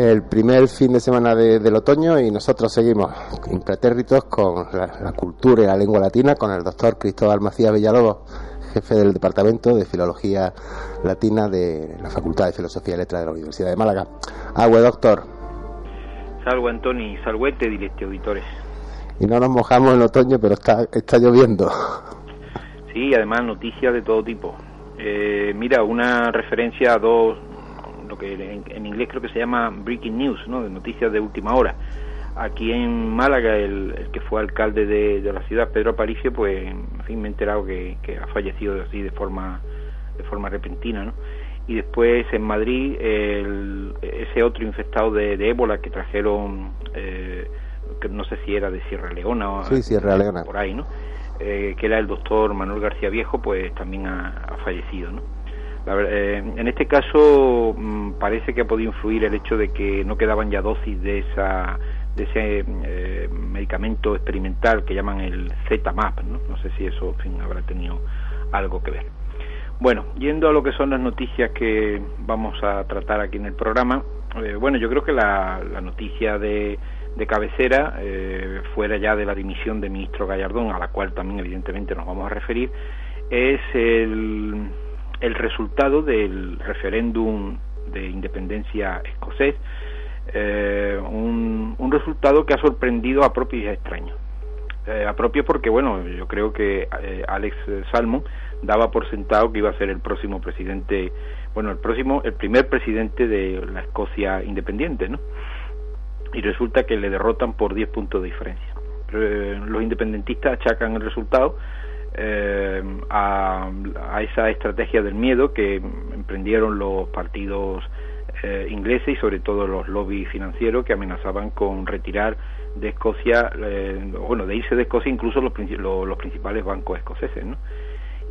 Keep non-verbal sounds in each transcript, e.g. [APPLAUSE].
El primer fin de semana del otoño y nosotros seguimos impertérritos con la, cultura y la lengua latina con el doctor Cristóbal Macías Villalobos, jefe del Departamento de Filología Latina de la Facultad de Filosofía y Letras de la Universidad de Málaga. Agua, doctor. Salve, Antoni, salvete, directo auditores. Y no nos mojamos en otoño, pero está, está lloviendo. Sí, además noticias de todo tipo. Eh, mira, una referencia a dos lo que en, inglés creo que se llama breaking news, ¿no? de noticias de última hora. Aquí en Málaga, el, que fue alcalde de, la ciudad, Pedro Aparicio, pues, en fin, me he enterado que, ha fallecido así de forma, de forma repentina, ¿no? Y después en Madrid, ese otro infectado de, ébola que trajeron, eh, que no sé si era de Sierra Leona o sí, Sierra Leona. por ahí, ¿no? Eh, que era el doctor Manuel García Viejo, pues también ha, ha fallecido, ¿no? Eh, en este caso mm, parece que ha podido influir el hecho de que no quedaban ya dosis de esa de ese eh, medicamento experimental que llaman el ZMAP, ¿no? No sé si eso habrá tenido algo que ver. Bueno, yendo a lo que son las noticias que vamos a tratar aquí en el programa, eh, bueno, yo creo que la, noticia de, de cabecera, fuera ya de la dimisión de ministro Gallardón, a la cual también evidentemente nos vamos a referir, es el el resultado del referéndum de independencia escocés, eh, un, resultado que ha sorprendido a propios y extraños. Eh, a propio porque, bueno, yo creo que eh, Alex Salmon daba por sentado que iba a ser el próximo presidente, bueno, el próximo, el primer presidente de la Escocia independiente, ¿no? Y resulta que le derrotan por 10 puntos de diferencia. los independentistas achacan el resultado eh, a, esa estrategia del miedo que emprendieron los partidos eh, ingleses y sobre todo los lobbies financieros que amenazaban con retirar de Escocia, eh, bueno, de irse de Escocia incluso los, los, principales bancos escoceses.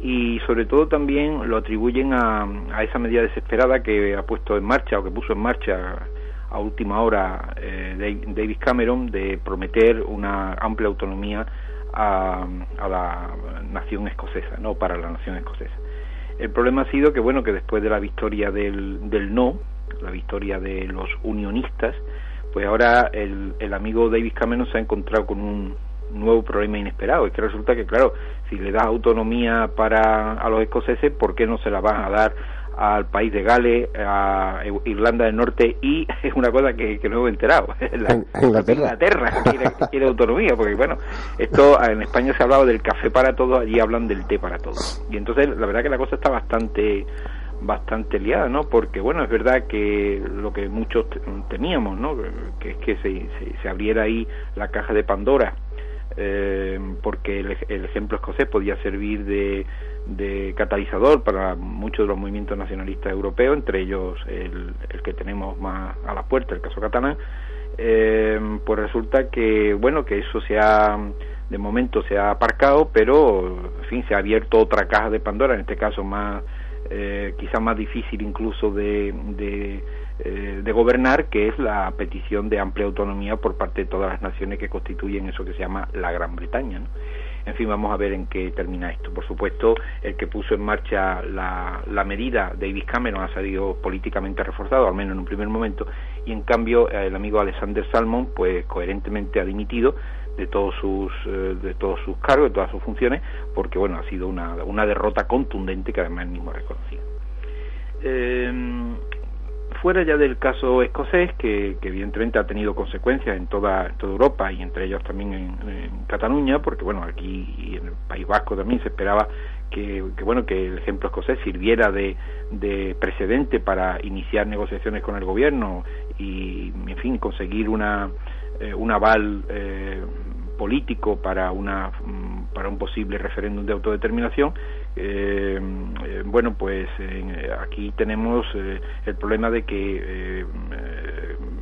Y sobre todo también lo atribuyen a, a, esa medida desesperada que ha puesto en marcha o que puso en marcha a última hora David Cameron de prometer una amplia autonomía a, la nación escocesa, no para la nación escocesa. El problema ha sido que bueno que después de la victoria del, del no, la victoria de los unionistas, pues ahora el, el amigo David Cameron se ha encontrado con un nuevo problema inesperado. Es que resulta que, claro, si le das autonomía para a los escoceses, ¿por qué no se la van a dar al país de Gales, a Irlanda del Norte y [LAUGHS] es una cosa que, que no he enterado, [LAUGHS] la, Inglaterra, quiere, autonomía, porque bueno, esto en España se ha hablado del café para todos, allí hablan del té para todos. Y entonces la verdad que la cosa está bastante bastante liada, ¿no? Porque bueno, es verdad que lo que muchos temíamos, ¿no? Que es que se, se, abriera ahí la caja de Pandora, eh, porque el ejemplo escocés podía servir de de catalizador para muchos de los movimientos nacionalistas europeos, entre ellos el, que tenemos más a la puerta, el caso catalán, eh, pues resulta que, bueno, que eso se ha, de momento se ha aparcado, pero, en fin, se ha abierto otra caja de Pandora, en este caso más, eh, quizá más difícil incluso de, de, eh, de gobernar, que es la petición de amplia autonomía por parte de todas las naciones que constituyen eso que se llama la Gran Bretaña, ¿no? En fin, vamos a ver en qué termina esto. Por supuesto, el que puso en marcha la, la medida, David Cameron, ha salido políticamente reforzado, al menos en un primer momento, y en cambio el amigo Alexander Salmon, pues coherentemente ha dimitido de todos sus eh, de todos sus cargos, de todas sus funciones, porque bueno, ha sido una, una derrota contundente que además él mismo ha reconocido. Eh, fuera ya del caso escocés, que, evidentemente ha tenido consecuencias en toda, toda Europa y entre ellos también en, Cataluña, porque bueno, aquí y en el País Vasco también se esperaba que, bueno que el ejemplo escocés sirviera de, de precedente para iniciar negociaciones con el gobierno y, en fin, conseguir una, eh, un aval eh, político para una mm, para un posible referéndum de autodeterminación. Eh, bueno, pues aquí tenemos el problema de que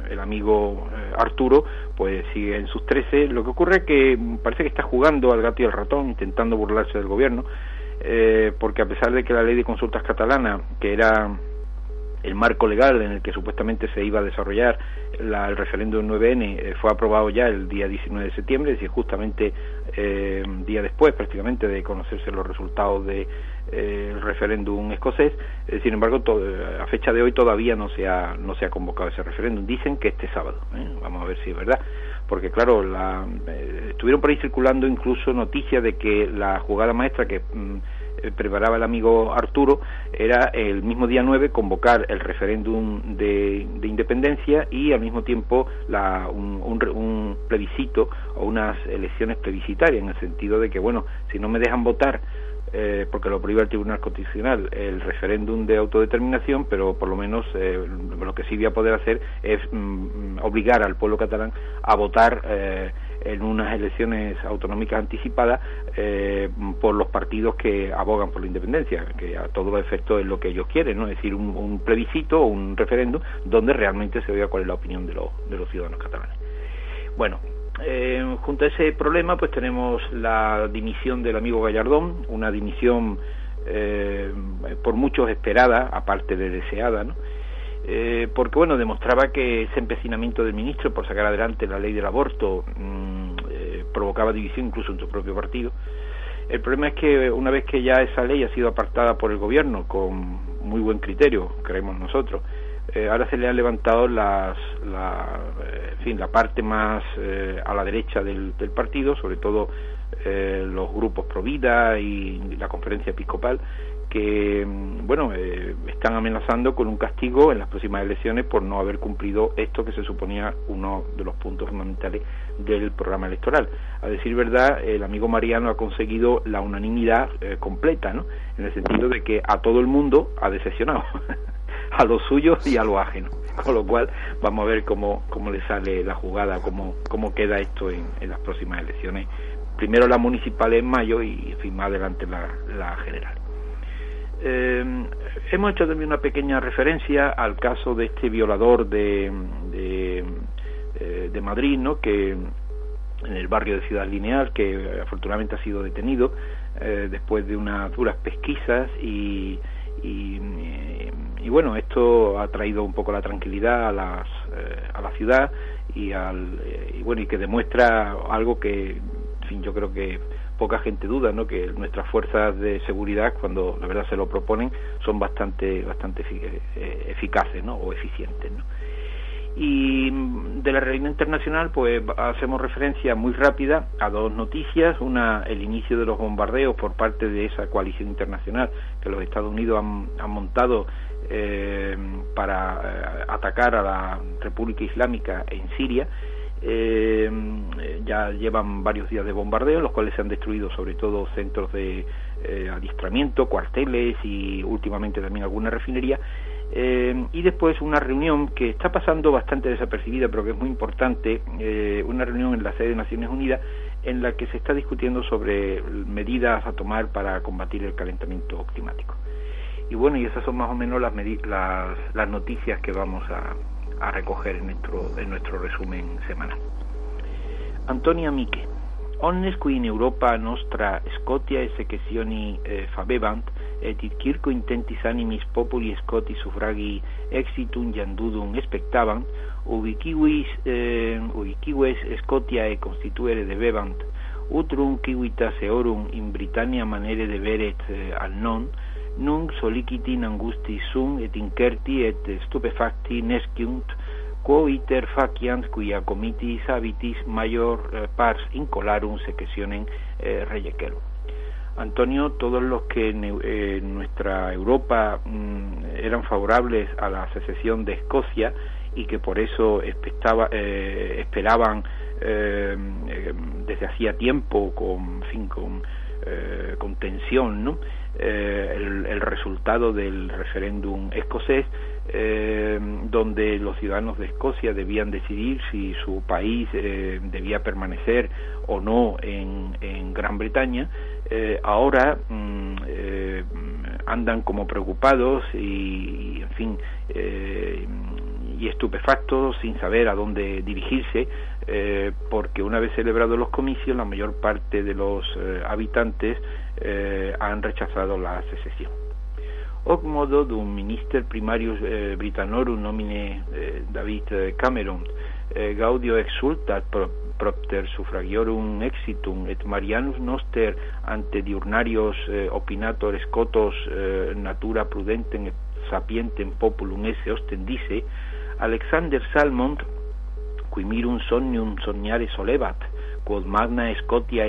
el amigo Arturo pues sigue en sus trece. Lo que ocurre es que parece que está jugando al gato y al ratón, intentando burlarse del gobierno, porque a pesar de que la ley de consultas catalana, que era el marco legal en el que supuestamente se iba a desarrollar la, el referéndum 9N eh, fue aprobado ya el día 19 de septiembre, es decir, justamente eh, día después prácticamente de conocerse los resultados del de, eh, referéndum escocés. Eh, sin embargo, a fecha de hoy todavía no se ha, no se ha convocado ese referéndum. Dicen que este sábado. Vamos a ver si es verdad. Porque, claro, la, estuvieron por ahí circulando incluso noticias de que la jugada maestra que. Mm, eh, preparaba el amigo Arturo era el mismo día 9 convocar el referéndum de, independencia y al mismo tiempo la, un, un, plebiscito o unas elecciones plebiscitarias en el sentido de que, bueno, si no me dejan votar eh, porque lo prohíbe el Tribunal Constitucional, el referéndum de autodeterminación, pero por lo menos eh, lo que sí voy a poder hacer es mm, obligar al pueblo catalán a votar eh, en unas elecciones autonómicas anticipadas eh, por los partidos que abogan por la independencia, que a todos los efectos es lo que ellos quieren, ¿no? es decir, un, plebiscito o un referéndum donde realmente se vea cuál es la opinión de, de los ciudadanos catalanes. Bueno, eh, junto a ese problema pues tenemos la dimisión del amigo Gallardón, una dimisión eh, por muchos esperada, aparte de deseada, ¿no? Eh, porque bueno demostraba que ese empecinamiento del ministro por sacar adelante la ley del aborto mm, eh, provocaba división incluso en su propio partido. El problema es que una vez que ya esa ley ha sido apartada por el gobierno con muy buen criterio, creemos nosotros, eh, ahora se le han levantado las, la, en fin, la parte más a la derecha del, del partido, sobre todo los grupos Provida y la conferencia episcopal, que mm, bueno eh, están amenazando con un castigo en las próximas elecciones por no haber cumplido esto que se suponía uno de los puntos fundamentales del programa electoral. A decir verdad, el amigo Mariano ha conseguido la unanimidad eh, completa, ¿no? En el sentido de que a todo el mundo ha decepcionado, [LAUGHS] a los suyos y a los ajenos. Con lo cual, vamos a ver cómo, cómo le sale la jugada, cómo, cómo queda esto en, las próximas elecciones. Primero la municipal en mayo y, en más adelante la, la general. Eh, hemos hecho también una pequeña referencia al caso de este violador de, de, eh, Madrid, ¿no? que en el barrio de Ciudad Lineal, que afortunadamente ha sido detenido eh, después de unas duras pesquisas y, y, y, bueno, esto ha traído un poco la tranquilidad a, las, eh, a la ciudad y, al, y bueno, y que demuestra algo que, fin, yo creo que poca gente duda ¿no? que nuestras fuerzas de seguridad cuando la verdad se lo proponen son bastante bastante eh, eficaces ¿no? o eficientes ¿no? y de la realidad internacional pues hacemos referencia muy rápida a dos noticias una el inicio de los bombardeos por parte de esa coalición internacional que los Estados Unidos han, han montado eh, para eh, atacar a la República Islámica en Siria eh, ya llevan varios días de bombardeo, en los cuales se han destruido sobre todo centros de eh, adiestramiento, cuarteles y últimamente también alguna refinería. Eh, y después una reunión que está pasando bastante desapercibida, pero que es muy importante, eh, una reunión en la sede de Naciones Unidas en la que se está discutiendo sobre medidas a tomar para combatir el calentamiento climático. Y bueno, y esas son más o menos las, las, las noticias que vamos a, a recoger en nuestro, en nuestro resumen semanal. Antonia Miche. Omnes qui in Europa nostra Scotia e secessioni eh, fabebant, et it circo intentis animis populi Scoti suffragi exitum jandudum expectabant, ubiquivis, eh, ubiquives Scotia e constituere debebant, utrum civitas eorum in Britannia manere deberet eh, al non, nunc solicitin angusti sum et incerti et stupefacti nesciunt quo iter faciant quia comitis habitis mayor eh, pars incolarum secessionem eh, Antonio, todos los que en, eh, nuestra Europa mm, eran favorables a la secesión de Escocia y que por eso eh, esperaban eh, desde hacía tiempo con, fin, con, con tensión, ¿no? Eh, el, resultado del referéndum escocés, eh, donde los ciudadanos de Escocia debían decidir si su país eh, debía permanecer o no en, Gran Bretaña, eh, ahora mm, andan como preocupados y, en fin, y estupefactos sin saber a dónde dirigirse, porque una vez celebrados los comicios, la mayor parte de los habitantes han rechazado la secesión. Hoc modo dum minister primarius eh, Britannorum nomine eh, David eh, Cameron eh, gaudio exultat pro, propter suffragiorum exitum et Marianus noster ante diurnarios eh, opinator scotos eh, natura prudentem sapientem populum esse ostendice Alexander Salmond cui mirum somnium sognare solevat quod magna Scotia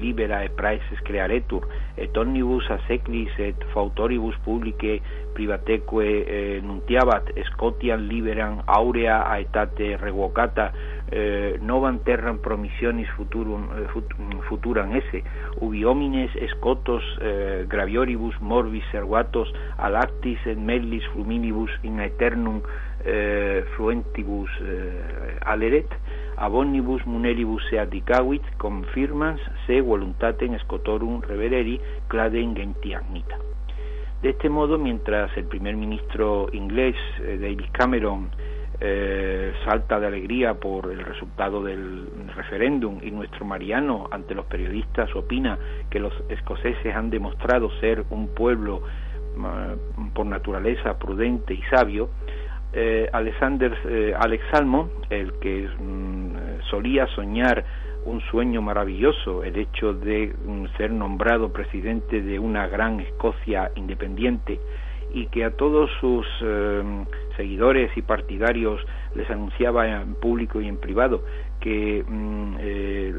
libera e praeses crearetur et omnibus a seclis et fautoribus publicae privateque eh, nuntiabat Scotiam liberam aurea aetate revocata eh, novam terram promissionis futurum eh, fut, futuram esse ubi homines scotos eh, gravioribus morbis servatos alactis et mellis fluminibus in aeternum eh, fluentibus eh, aleret abonibus muneribus seaticavit confirmans se voluntatem scotorum revereri cladem gentiagnita. De este modo, mientras el primer ministro inglés, eh, David Cameron, eh, salta de alegría por el resultado del referéndum y nuestro Mariano ante los periodistas opina que los escoceses han demostrado ser un pueblo por naturaleza prudente y sabio, eh, Alexander eh, Alex Salmon, el que mm, solía soñar un sueño maravilloso, el hecho de mm, ser nombrado presidente de una gran Escocia independiente y que a todos sus eh, seguidores y partidarios les anunciaba en público y en privado que mm, eh,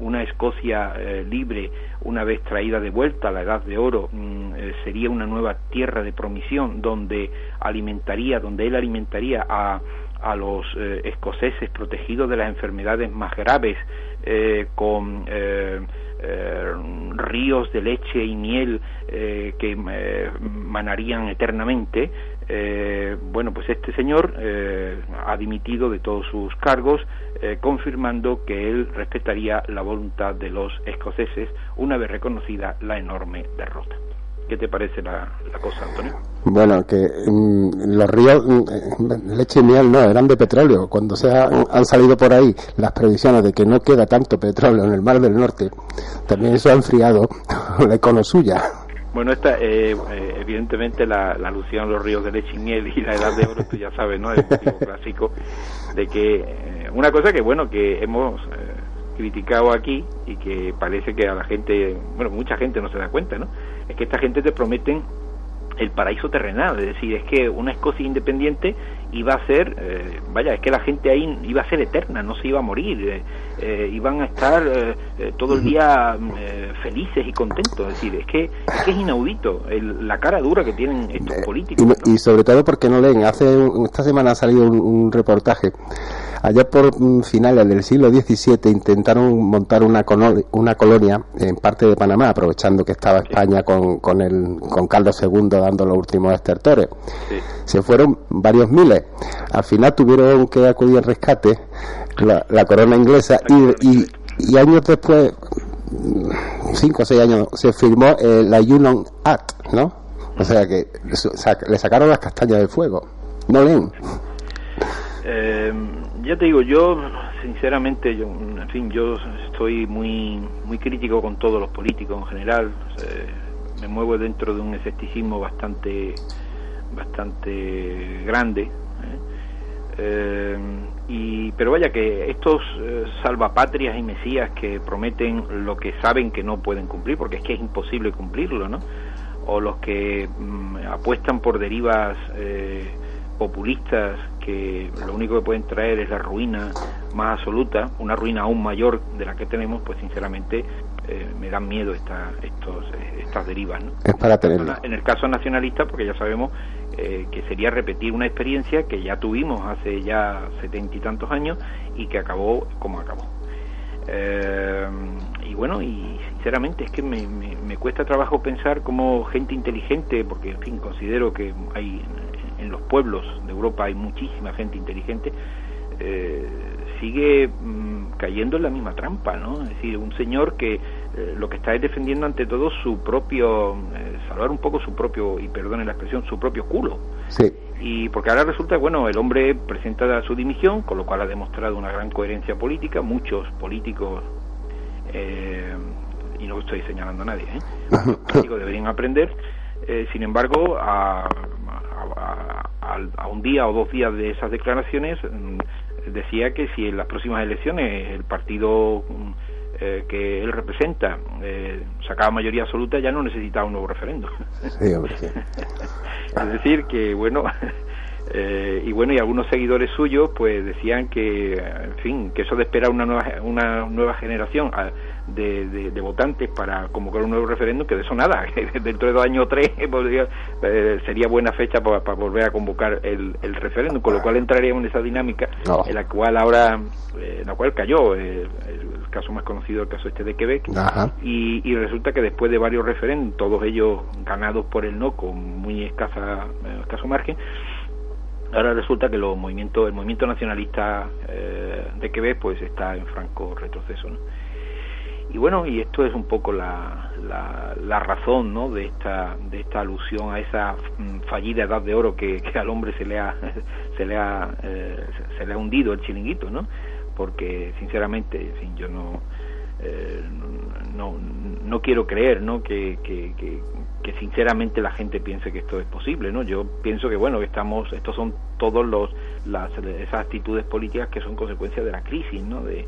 una Escocia eh, libre, una vez traída de vuelta a la Edad de Oro, mm, eh, sería una nueva tierra de promisión donde alimentaría, donde él alimentaría a, a los escoceses protegidos de las enfermedades más graves con ríos de leche y miel que manarían eternamente eh, bueno, pues este señor eh, ha dimitido de todos sus cargos, eh, confirmando que él respetaría la voluntad de los escoceses una vez reconocida la enorme derrota. ¿Qué te parece la, cosa, Antonio? Bueno, que mm, los ríos, mm, leche y miel no, eran de petróleo. Cuando se han salido por ahí las previsiones de que no queda tanto petróleo en el Mar del Norte, también eso ha enfriado [LAUGHS] la economía suya. Bueno, esta, eh, eh, evidentemente la, alusión a los ríos de leche y miel y la edad de oro, tú ya sabes, ¿no? Es [LAUGHS] un clásico de que eh, una cosa que, bueno, que hemos criticado aquí y que parece que a la gente, bueno, mucha gente no se da cuenta, ¿no? Es que esta gente te prometen el paraíso terrenal, es decir, es que una Escocia independiente iba a ser, eh, vaya, es que la gente ahí iba a ser eterna, no se iba a morir, eh, eh, iban a estar todo el día felices y contentos, es decir, es que es, que es inaudito la cara dura que tienen estos políticos. Y, sobre todo porque no leen, hace esta semana ha salido un reportaje Allá por mm, finales del siglo XVII intentaron montar una, una colonia en parte de Panamá, aprovechando que estaba España con, con, el, con Carlos II dando los últimos estertores. Se fueron varios miles. Al final tuvieron que acudir al rescate la, corona inglesa y, y, años después, cinco o seis años, se firmó eh, la Union Act, ¿no? O sea que le sacaron las castañas del fuego. No leen. Eh, ya te digo, yo sinceramente, yo, en fin, yo estoy muy muy crítico con todos los políticos en general. me muevo dentro de un escepticismo bastante bastante grande. ¿Eh? Eh, y pero vaya que estos eh, salvapatrias y mesías que prometen lo que saben que no pueden cumplir, porque es que es imposible cumplirlo, ¿no? O los que mm, apuestan por derivas populistas que lo único que pueden traer es la ruina más absoluta, una ruina aún mayor de la que tenemos, pues sinceramente eh, me dan miedo esta, estos, eh, estas derivas. ¿no? Es para En el caso nacionalista, porque ya sabemos eh, que sería repetir una experiencia que ya tuvimos hace ya setenta y tantos años y que acabó como acabó. y bueno, y sinceramente es que me, me, me, cuesta trabajo pensar como gente inteligente, porque en fin, considero que hay en los pueblos de Europa hay muchísima gente inteligente, eh, sigue mm, cayendo en la misma trampa, ¿no? Es decir, un señor que eh, lo que está es defendiendo ante todo su propio, eh, salvar un poco su propio, y perdonen la expresión, su propio culo. Sí. Y porque ahora resulta, bueno, el hombre presenta su dimisión, con lo cual ha demostrado una gran coherencia política, muchos políticos, y no estoy señalando a nadie, ¿eh? [LAUGHS] políticos deberían aprender, sin embargo, a, a, un día o dos días de esas declaraciones, mm, decía que si en las próximas elecciones el partido eh, que él representa eh, sacaba mayoría absoluta ya no necesitaba un nuevo referendo. [LAUGHS] es decir, que bueno, [LAUGHS] eh, y bueno, y algunos seguidores suyos pues decían que, en fin, que eso de esperar una nueva, una nueva generación de, votantes para convocar un nuevo referéndum, que de eso nada, [LAUGHS] dentro de dos años o tres [LAUGHS] eh, sería buena fecha para, volver a convocar el, el, referéndum, con lo cual entraríamos en esa dinámica en la cual ahora, eh, en la cual cayó el, caso más conocido, el caso este de Quebec, y, y, resulta que después de varios referéndums, todos ellos ganados por el no con muy escasa, escaso margen, ahora resulta que los movimientos, el movimiento nacionalista eh, de Quebec pues está en franco retroceso. ¿no? Y bueno, y esto es un poco la, la, razón ¿no? de, esta, de esta alusión a esa mm, fallida edad de oro que, al hombre se le ha, [LAUGHS] se le ha, eh, se le ha hundido el chiringuito, ¿no? Porque sinceramente, yo no, eh, no, no quiero creer ¿no? Que, que, que, sinceramente la gente piense que esto es posible no yo pienso que bueno que estamos estos son todos los las esas actitudes políticas que son consecuencia de la crisis no de,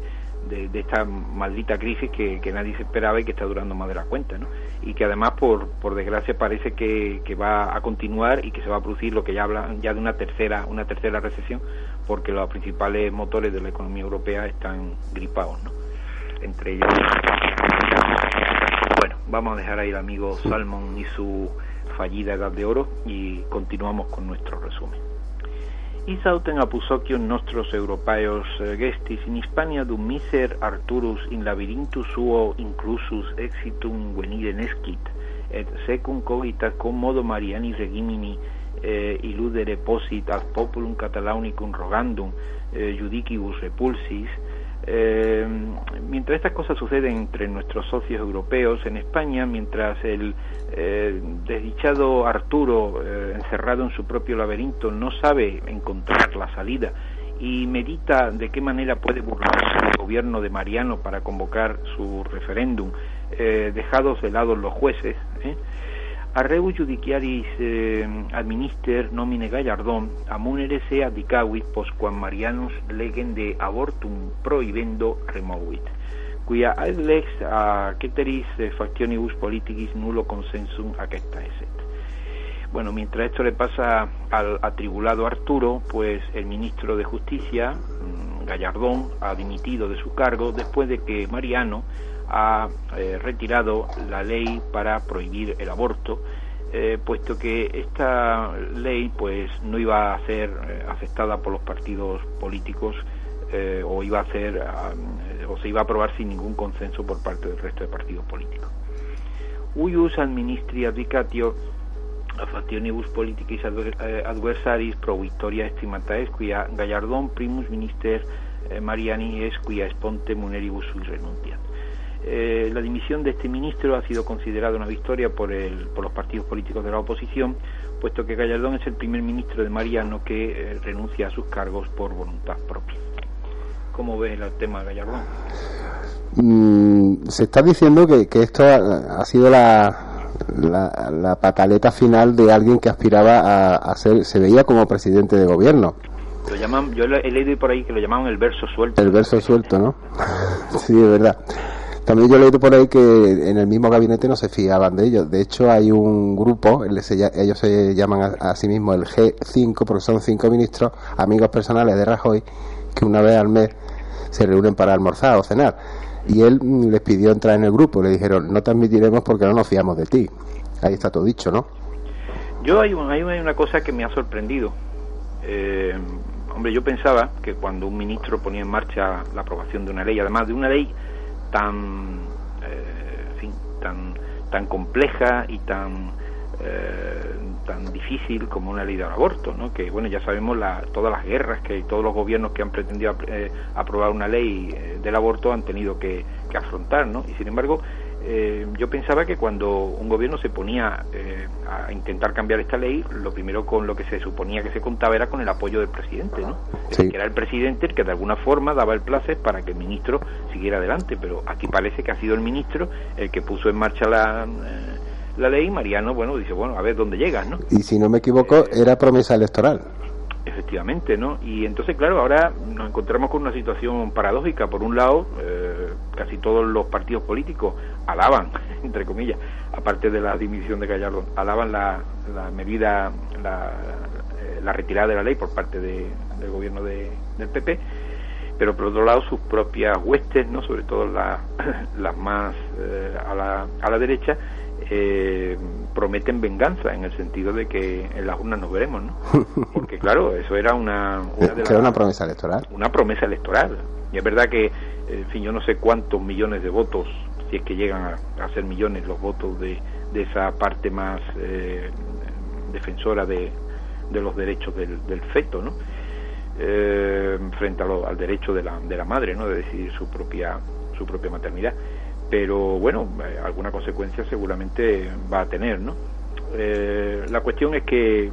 de, esta maldita crisis que, nadie se esperaba y que está durando más de la cuenta ¿no? y que además por, por desgracia parece que, que va a continuar y que se va a producir lo que ya habla ya de una tercera una tercera recesión porque los principales motores de la economía europea están gripados ¿no? entre ellos vamos a dejar ahí al amigo Salmon y su fallida edad de oro y continuamos con nuestro resumen. Nostros europaeos eh, gestis in Hispania dum miser Arturus in labyrinthus suo inclusus exitum venire nescit, et secum cogitat modo Mariani regimini eh, illudere ad populum catalaunicum rogandum eh, judicibus repulsis, eh, mientras estas cosas suceden entre nuestros socios europeos en España, mientras el eh, desdichado Arturo, eh, encerrado en su propio laberinto, no sabe encontrar la salida y medita de qué manera puede burlarse el gobierno de Mariano para convocar su referéndum, eh, dejados de lado los jueces, a rebus judiciaris eh, administer nomine Gallardón amunere se adicavit posquam Marianus legem de abortum prohibendo removit quia ad lex a ceteris factionibus politicis nulo consensum aquesta eset. Bueno, mientras esto le pasa al atribulado Arturo, pues el ministro de Justicia, Gallardón, ha dimitido de su cargo después de que Mariano ha eh, retirado la ley para prohibir el aborto, eh, puesto que esta ley pues no iba a ser eh, aceptada por los partidos políticos o iba a ser o se iba a aprobar sin ningún consenso por parte del resto de partidos políticos. Uius administri advocatio a factionibus politicis adversaris pro victoria estimata es quia Gallardón primus minister Mariani es quia esponte muneribus sui renunciat. Eh, la dimisión de este ministro ha sido considerada una victoria por, el, por los partidos políticos de la oposición, puesto que Gallardón es el primer ministro de Mariano que eh, renuncia a sus cargos por voluntad propia. ¿Cómo ves el tema de Gallardón? Mm, se está diciendo que, esto ha, sido la, la, pataleta final de alguien que aspiraba a, a, ser, se veía como presidente de gobierno. Lo llaman, yo he leído por ahí que lo llamaban el verso suelto. El verso suelto, ¿no? [LAUGHS] sí, es verdad. También yo he leído por ahí que en el mismo gabinete no se fiaban de ellos. De hecho, hay un grupo, ellos se llaman a, sí mismos el G5, porque son cinco ministros, amigos personales de Rajoy, que una vez al mes se reúnen para almorzar o cenar. Y él mm, les pidió entrar en el grupo. Le dijeron, no te admitiremos porque no nos fiamos de ti. Ahí está todo dicho, ¿no? Yo hay, hay una cosa que me ha sorprendido. Eh, hombre, yo pensaba que cuando un ministro ponía en marcha la aprobación de una ley, además de una ley tan, eh, tan, tan compleja y tan tan difícil como una ley del aborto, ¿no? que bueno ya sabemos la, todas las guerras que todos los gobiernos que han pretendido aprobar una ley del aborto han tenido que, que afrontar, ¿no? y sin embargo eh, yo pensaba que cuando un gobierno se ponía eh, a intentar cambiar esta ley, lo primero con lo que se suponía que se contaba era con el apoyo del presidente, ¿no? Que era el presidente el que de alguna forma daba el placer para que el ministro siguiera adelante, pero aquí parece que ha sido el ministro el que puso en marcha la, eh, la ley. Mariano, bueno, dice, bueno, a ver dónde llegas, ¿no? Y si no me equivoco, era promesa electoral. Efectivamente, ¿no? Y entonces, claro, ahora nos encontramos con una situación paradójica. Por un lado, casi todos los partidos políticos alaban, [LAUGHS] entre comillas, aparte de la dimisión de Gallardo, alaban la, la medida, la, eh, la, retirada de la ley por parte de, del gobierno de, del PP, pero por otro lado sus propias huestes, no sobre todo [CLEARS THROAT] las más eh, a, la, a la derecha, eh, prometen venganza en el sentido de que en las urnas nos veremos, ¿no? [LAUGHS] Porque claro, eso era una una, una promesa electoral. Una promesa electoral. Y es verdad que, en fin, yo no sé cuántos millones de votos si es que llegan a, ser millones los votos de, de esa parte más eh, defensora de, de, los derechos del, feto, ¿no? Eh, frente al derecho de la, de la madre, ¿no? De decidir su propia su propia maternidad. Pero bueno, eh, alguna consecuencia seguramente va a tener, ¿no? la cuestión es que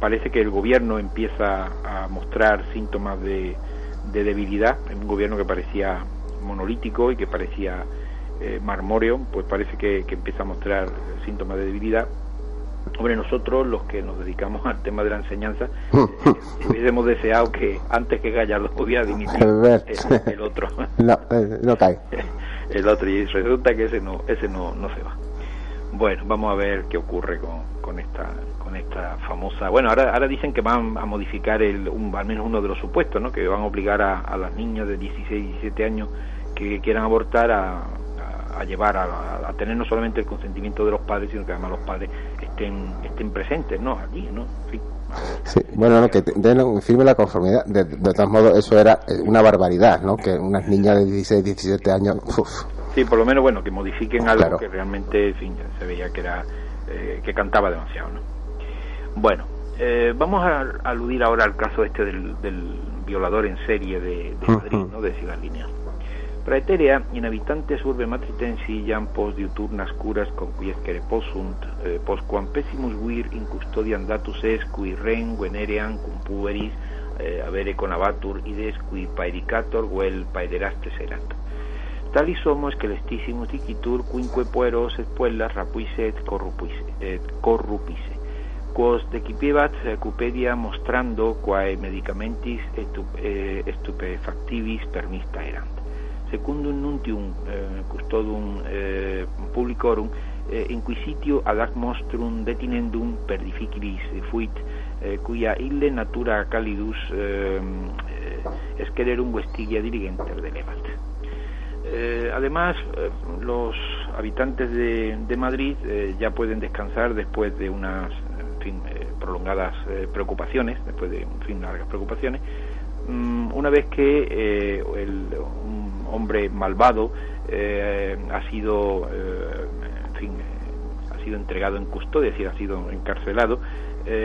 parece que el gobierno empieza a mostrar síntomas de, de debilidad, un gobierno que parecía monolítico y que parecía eh, marmóreo, pues parece que, empieza a mostrar síntomas de debilidad. Hombre, nosotros, los que nos dedicamos al tema de la enseñanza, [LAUGHS] eh, hubiésemos deseado que antes que Gallardo pudiera dimitir el, otro. [LAUGHS] No, eh, no cae. [LAUGHS] El otro, y resulta que ese no, ese no, no se va. Bueno, vamos a ver qué ocurre con, con esta con esta famosa bueno ahora ahora dicen que van a modificar el al menos uno de los supuestos no que van a obligar a, a las niñas de 16 y 17 años que quieran abortar a, a, llevar a, tener no solamente el consentimiento de los padres, sino que además los padres estén estén presentes, ¿no? Allí, ¿no? Sí, bueno, no, que den firme la conformidad. De, todos modos, eso era eh, una barbaridad, ¿no? Que unas niñas de 16, 17 años. Sí, por lo menos, bueno, que modifiquen algo que realmente, en fin, se veía que era eh, que cantaba demasiado, ¿no? Bueno, eh, vamos a, aludir ahora al caso este del, del violador en serie de, de Madrid, ¿no? De Ciudad Lineal. Praeterea, in habitantes urbe matritensi jam post diuturnas curas conquiescere possunt, eh, postquam pessimus vir in custodiam datus es, qui ren venerean cum pueris eh, avere conavatur ides qui paedicator vel paederastes erat. Talis homos que lestissimus dicitur quinque pueros et puellas rapuisse et corrupisse, et. Quos decipebat cupedia mostrando quae medicamentis eh, estupefactivis permista erant secundum nuntium eh, custodum eh, publicorum eh, inquisitio ad ac mostrum detinendum per difficilis fuit eh, cuia ille natura calidus eh, eh, esquererum vestigia dirigenter delevat. Eh, además, eh, los habitantes de, de Madrid eh, ya pueden descansar después de unas fin, eh, prolongadas eh, preocupaciones, después de en fin, largas preocupaciones, mm, una vez que eh, el, hombre malvado eh, ha sido, eh, en fin, eh, ha sido entregado en custodia, es decir, ha sido encarcelado,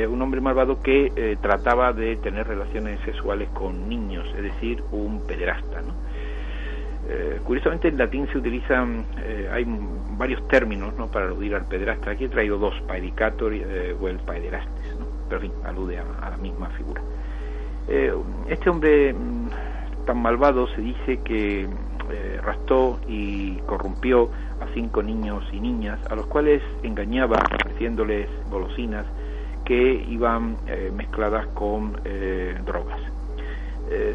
un hombre malvado que trataba de tener relaciones sexuales con niños, es decir, un pederasta, curiosamente en latín se utilizan, hay varios términos ¿no? para aludir al pederasta. Aquí he traído dos, paedicator o el paederastes, ¿no? pero en fin, alude a la misma figura. este hombre mm, tan malvado se dice que eh, rastó y corrompió a cinco niños y niñas, a los cuales engañaba ofreciéndoles golosinas que iban eh, mezcladas con eh, drogas.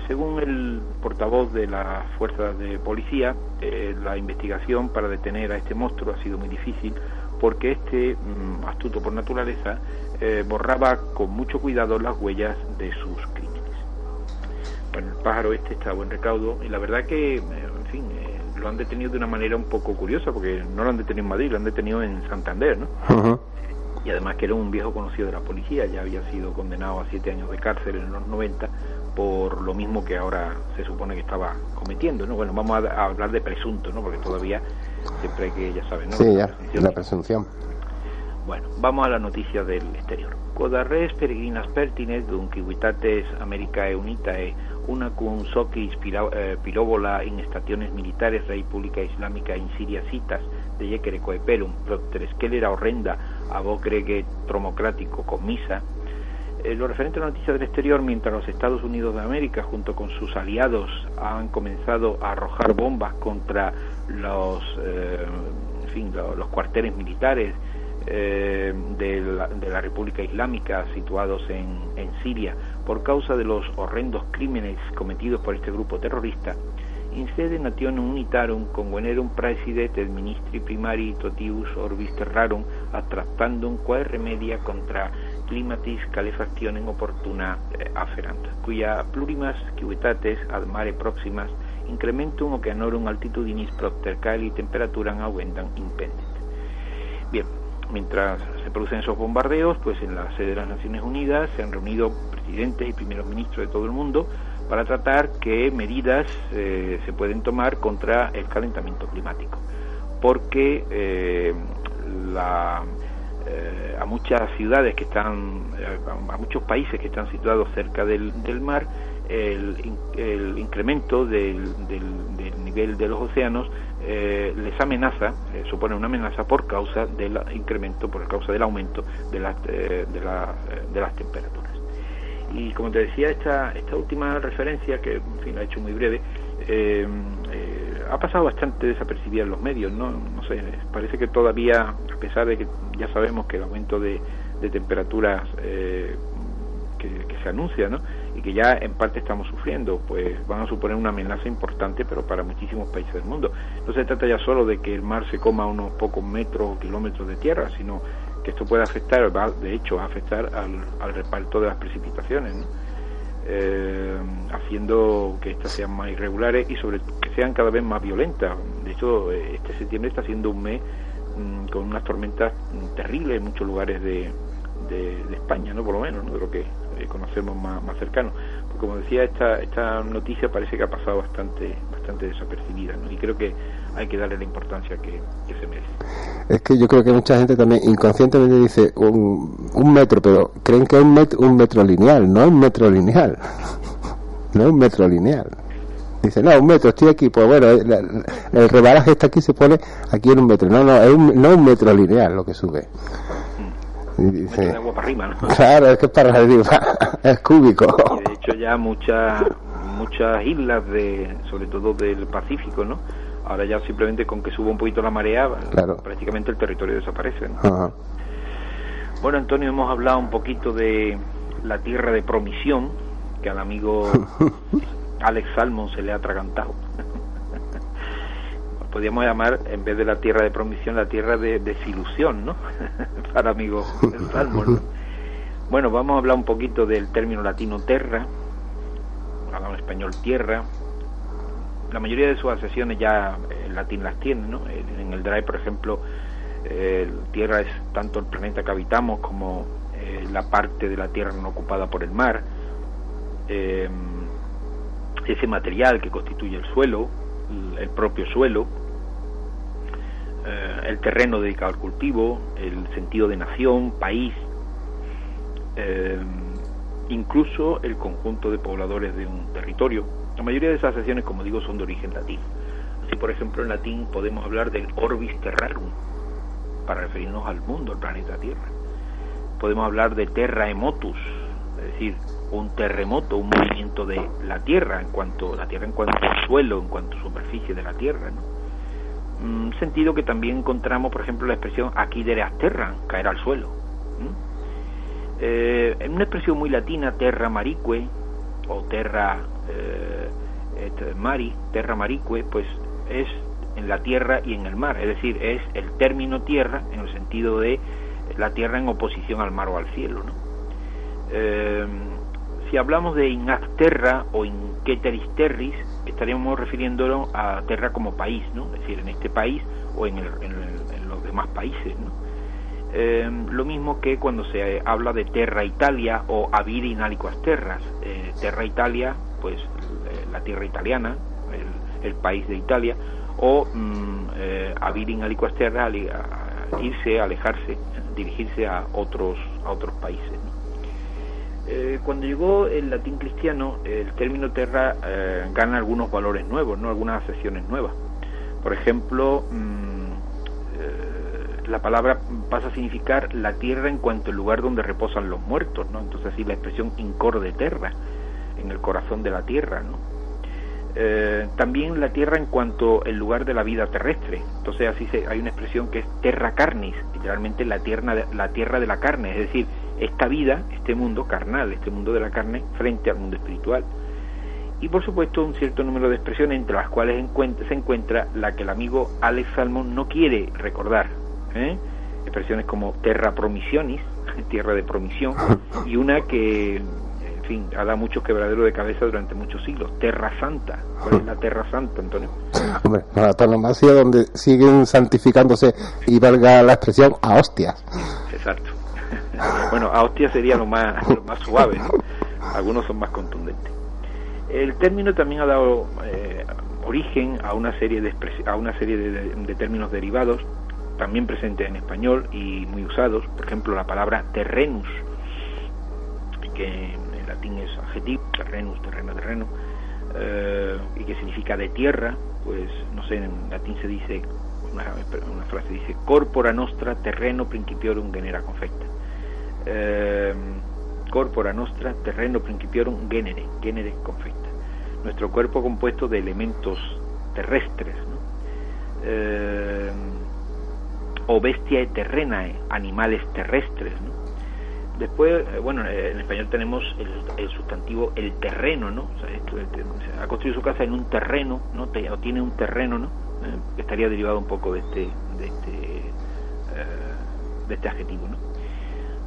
según el portavoz de las fuerzas de policía, la investigación para detener a este monstruo ha sido muy difícil porque este, mm, astuto por naturaleza, borraba con mucho cuidado las huellas de sus crímenes bueno, el pájaro este está a buen recaudo y la verdad que, eh, en fin, eh, lo han detenido de una manera un poco curiosa porque no lo han detenido en Madrid, lo han detenido en Santander, ¿no? Y además que era un viejo conocido de la policía, ya había sido condenado a siete años de cárcel en los 90 por lo mismo que ahora se supone que estaba cometiendo, ¿no? Bueno, vamos a, hablar de presunto, ¿no? Porque todavía siempre hay que, ya saben, ¿no? Sí, ya, la presunción. Bueno, vamos a la noticia del exterior. res peregrinas pertines dunquivitates Americae Unitae una cum socis eh, pilóbola en estaciones militares República Islámica in Siria citas de Yekere coeperum era horrenda a que tromocrático con misa eh, lo referente a la noticia del exterior, mientras los Estados Unidos de América, junto con sus aliados, han comenzado a arrojar bombas contra los, eh, en fin, los, cuarteles militares eh, de, la, República Islámica situados en, en Siria por causa de los horrendos crímenes cometidos por este grupo terrorista, in sede nationum unitarum convenerum praesidet et ministri primari totius orbis terrarum attractandum quae remedia contra climatis calefactionem opportuna eh, aferant, cuya plurimas civitates ad mare proximas incrementum oceanorum altitudinis propter cali temperaturam aumentam impendent. Bien, mientras se producen esos bombardeos, pues en la sede de las Naciones Unidas se han reunido presidentes y primeros ministros de todo el mundo para tratar qué medidas eh, se pueden tomar contra el calentamiento climático. Porque eh, eh, a muchas ciudades que están, a muchos países que están situados cerca del, mar, el, incremento del, nivel de los océanos les amenaza, supone una amenaza por causa del incremento, por causa del aumento de las, de, de las temperaturas. Y como te decía, esta, esta última referencia, que en fin, la he hecho muy breve, eh, eh, ha pasado bastante desapercibida en los medios, ¿no? No sé, parece que todavía, a pesar de que ya sabemos que el aumento de, temperaturas que, se anuncia, ¿no? Y que ya en parte estamos sufriendo, pues van a suponer una amenaza importante, pero para muchísimos países del mundo. No se trata ya solo de que el mar se coma unos pocos metros o kilómetros de tierra, sino que esto puede afectar, de hecho, a afectar al, reparto de las precipitaciones, eh, haciendo que estas sean más irregulares y sobre que sean cada vez más violentas. De hecho, este septiembre está siendo un mes mm, con unas tormentas terribles en muchos lugares de, de, España, ¿no? por lo menos, de lo que eh, conocemos más, más cercano. Como decía, esta, esta noticia parece que ha pasado bastante, bastante desapercibida y creo que hay que darle la importancia que, se merece. Es que yo creo que mucha gente también inconscientemente dice un, un metro, pero creen que es un metro, un metro lineal, no es un metro lineal. [LAUGHS] no es un metro lineal. Dice, no, un metro, estoy aquí. Pues bueno, el rebalaje está aquí, se pone aquí en un metro. No, no, es un, no un metro lineal lo que sube. Dice, de agua para arriba, ¿no? Claro, es que es para arriba, [LAUGHS] es cúbico. Y de hecho ya muchas muchas islas, de sobre todo del Pacífico, ¿no? Ahora ya simplemente con que suba un poquito la marea, prácticamente el territorio desaparece. Bueno, Antonio, hemos hablado un poquito de la tierra de promisión, que al amigo [LAUGHS] Alex Salmon se le ha atragantado. Podríamos llamar, en vez de la tierra de promisión, la tierra de desilusión, ¿no? [LAUGHS] Para amigo [LAUGHS] Salmon. Bueno, vamos a hablar un poquito del término latino terra, hablamos español tierra, la mayoría de sus accesiones ya en latín las tiene, ¿no? En el Drive, por ejemplo, Tierra es tanto el planeta que habitamos como eh, la parte de la Tierra no ocupada por el mar, eh, ese material que constituye el suelo, el propio suelo, eh, el terreno dedicado al cultivo, el sentido de nación, país, incluso el conjunto de pobladores de un territorio la mayoría de esas acciones, como digo, son de origen latino. Así, por ejemplo, en latín podemos hablar del orbis terrarum, para referirnos al mundo, al planeta Tierra. Podemos hablar de terra emotus, es decir, un terremoto, un movimiento de la Tierra en cuanto la Tierra en cuanto al suelo, en cuanto a superficie de la Tierra, Un sentido que también encontramos, por ejemplo, la expresión aquí de terra, caer al suelo. Eh, en una expresión muy latina, terra marique o terra eh, mari, terra marique, pues es en la tierra y en el mar, es decir, es el término tierra en el sentido de la tierra en oposición al mar o al cielo. Eh, si hablamos de in terra o in ceteris terris, estaríamos refiriéndonos a terra como país, ¿no? es decir, en este país o en, en los demás países. ¿no? Eh, lo mismo que cuando se habla de Terra Italia o Avir in aliquas terras. Eh, terra Italia, pues eh, la tierra italiana, el, país de Italia, o mm, Avir in aliquas terras, irse, alejarse, dirigirse a otros, a otros países. Eh, cuando llegó el latín cristiano, el término terra eh, gana algunos valores nuevos, ¿no? algunas acepciones nuevas. Por ejemplo, mm, eh, la palabra pasa a significar la tierra en cuanto al lugar donde reposan los muertos, ¿no? Entonces así la expresión incor de terra, en el corazón de la tierra, ¿no? también la tierra en cuanto el lugar de la vida terrestre. Entonces así se, hay una expresión que es terra carnis, literalmente la tierra, la tierra de la carne, es decir, esta vida, este mundo carnal, este mundo de la carne, frente al mundo espiritual. Y por supuesto un cierto número de expresiones entre las cuales se encuentra la que el amigo Alex Salmon no quiere recordar. ¿eh? Expresiones como terra promisionis, [LAUGHS] tierra de promisión, y una que, en fin, ha dado muchos quebraderos de cabeza durante muchos siglos, terra santa. ¿Cuál es la terra santa, Antonio? Hombre, la donde siguen santificándose, y valga la expresión, a hostias. Exacto. [LAUGHS] bueno, a hostia sería lo más, lo más suave, algunos son más contundentes. El término también ha dado eh, origen a una serie, de, a una serie de, términos derivados, también presentes en español y muy usados, por ejemplo la palabra terrenus, que en latín es adjetivo, terrenus, terreno, terreno, eh, y que significa de tierra, pues no sé, en latín se dice, una, una frase dice, corpora nostra terreno principiorum genera confecta eh, corpora nostra terreno principiorum genere, genere confecta. Nuestro cuerpo compuesto de elementos terrestres, eh, o bestia terrena, animales terrestres. Después, eh, bueno, en español tenemos el, sustantivo el terreno, ¿no? Sea, ha construido su casa en un terreno, ¿no? o tiene un terreno, ¿no? Eh, estaría derivado un poco de este, de este, de este adjetivo, ¿no?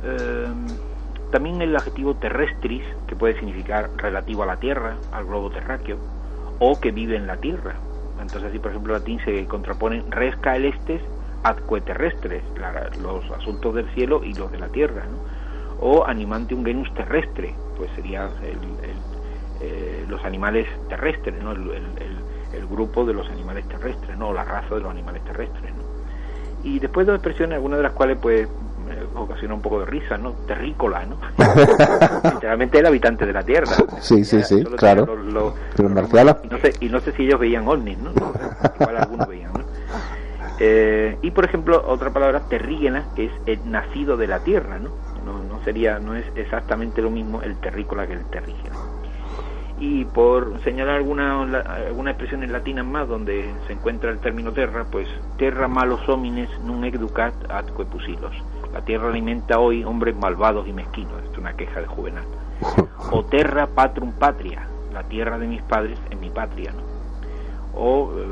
Em, también el adjetivo terrestris, que puede significar relativo a la Tierra, al globo terráqueo, o que vive en la Tierra. Entonces, así por ejemplo, en latín se contraponen res caelestes adque terrestres, los asuntos del cielo y los de la Tierra, o animante un genus terrestre, pues sería eh, los animales terrestres, ¿no? El, grupo de los animales terrestres, ¿no? la raza de los animales terrestres. Y después dos expresiones, algunas de las cuales pues ocasiona un poco de risa, ¿no? Terrícola, ¿no? [LAUGHS] Literalmente el habitante de la Tierra. Sí, sí, sí, claro. Y, no sé, y no sé si ellos veían ovnis, ¿no? Igual algunos veían, ¿no? Eh, y por ejemplo, otra palabra, terrígena, que es el nacido de la tierra, ¿no? ¿no? No sería, no es exactamente lo mismo el terrícola que el terrígena. Y por señalar alguna, alguna expresión en latina más donde se encuentra el término terra, pues terra malos homines nun educat atque pusilos la tierra alimenta hoy hombres malvados y mezquinos. es una queja de Juvenal. [LAUGHS] O terra patrum patria. La tierra de mis padres es mi patria. ¿no? O, eh,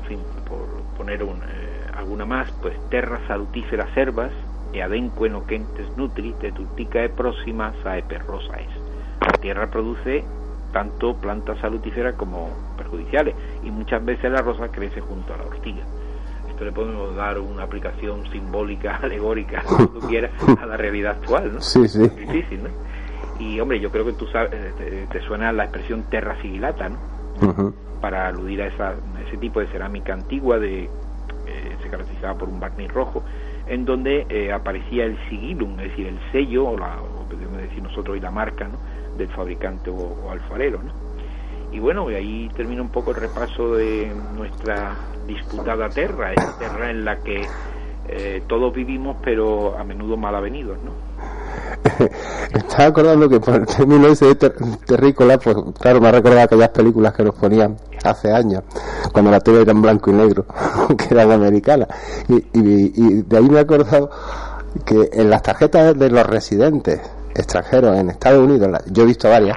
en fin, por poner un, eh, alguna más, pues terra salutífera servas e adenque noquentes nutri te tutica e próxima sae perrosa es. La tierra produce tanto plantas salutíferas como perjudiciales y muchas veces la rosa crece junto a la ortiga esto le podemos dar una aplicación simbólica, [LAUGHS] alegórica, [LAUGHS] como tú quieras, a la realidad actual, ¿no? Sí, sí. difícil, ¿no? Y, hombre, yo creo que tú sabes, eh, te, suena la expresión terra sigilata, ¿no? Para aludir a esa, ese tipo de cerámica antigua de eh, se caracterizaba por un barniz rojo, en donde eh, aparecía el sigilum, es decir, el sello, o, la, o podemos decir nosotros, y la marca, ¿no? Del fabricante o, o alfarero, ¿no? Y bueno, y ahí termina un poco el repaso de nuestra disputada tierra, esa tierra en la que eh, todos vivimos, pero a menudo mal avenidos, ¿no? [LAUGHS] Estaba acordando que por el término ese de terrícola, pues claro, me ha recordado aquellas películas que nos ponían hace años, cuando la tele era en blanco y negro, [LAUGHS] que eran americanas. Y, y, de ahí me he acordado que en las tarjetas de los residentes extranjeros en Estados Unidos, yo he visto varias,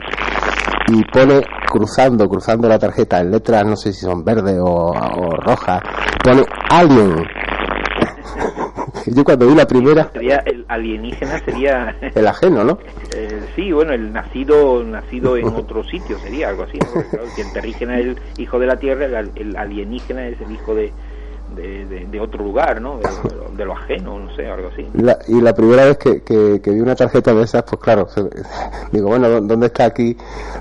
y pone cruzando, cruzando la tarjeta en letras, no sé si son verdes o, rojas, pone Alien. [LAUGHS] Yo cuando vi la primera... Sería el alienígena sería... El ajeno, ¿no? [LAUGHS] Eh, sí, bueno, el nacido nacido en [LAUGHS] otro sitio sería algo así. el terrígena es el hijo de la Tierra, el alienígena es el hijo de, de, otro lugar, ¿no? De, lo ajeno, no sé, algo así. y la primera vez que, que, vi una tarjeta de esas, pues claro, [LAUGHS] digo, bueno, ¿dónde está aquí?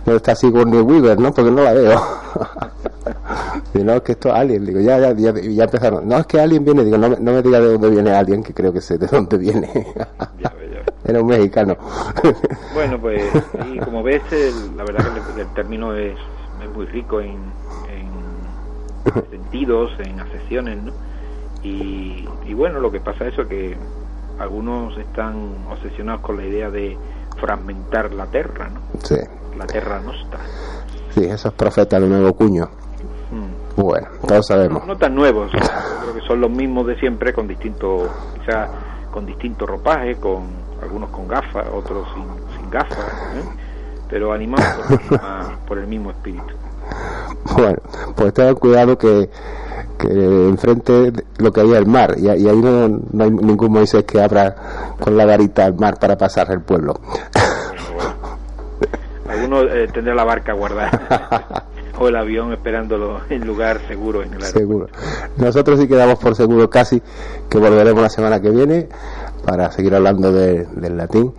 ¿Dónde está Sigourney Weaver, no? Porque no la veo. [LAUGHS] no, es que esto es Alien. Digo, ya, ya, ya, ya empezaron. No, es que Alien viene. Digo, no, me- no me diga de dónde viene Alien, que creo que sé de dónde viene. Ya. [LAUGHS] Era un mexicano. Bueno, pues y como ves, el- la verdad que el, el término es, es muy rico en [LAUGHS] sentidos, en acepciones, ¿no? Y, y bueno, lo que pasa es eso que algunos están obsesionados con la idea de fragmentar la tierra, ¿no? sí, La tierra nostra. sí, esos profetas de nuevo cuño. Mm. Bueno, todos sabemos. No, no tan nuevos, yo creo que son los mismos de siempre con distinto, quizá con distinto ropaje, con algunos con gafas, otros sin, sin gafas, ¿eh? pero animados por el mismo espíritu. Bueno, pues tengan cuidado que, que enfrente lo que hay es el mar y, y ahí no, no hay ningún Moisés que abra con la garita al mar para pasar el pueblo. Algunos eh, tendrán la barca guardada [LAUGHS] o el avión esperándolo en lugar seguro en el aeropuerto. Seguro. Nosotros sí quedamos por seguro casi que volveremos la semana que viene para seguir hablando de- del latín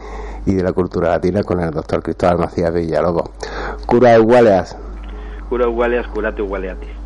y de la cultura latina con el doctor Cristóbal Macías Villalobos. Cura Igualeas. Cura igualeas, curate igualeatis.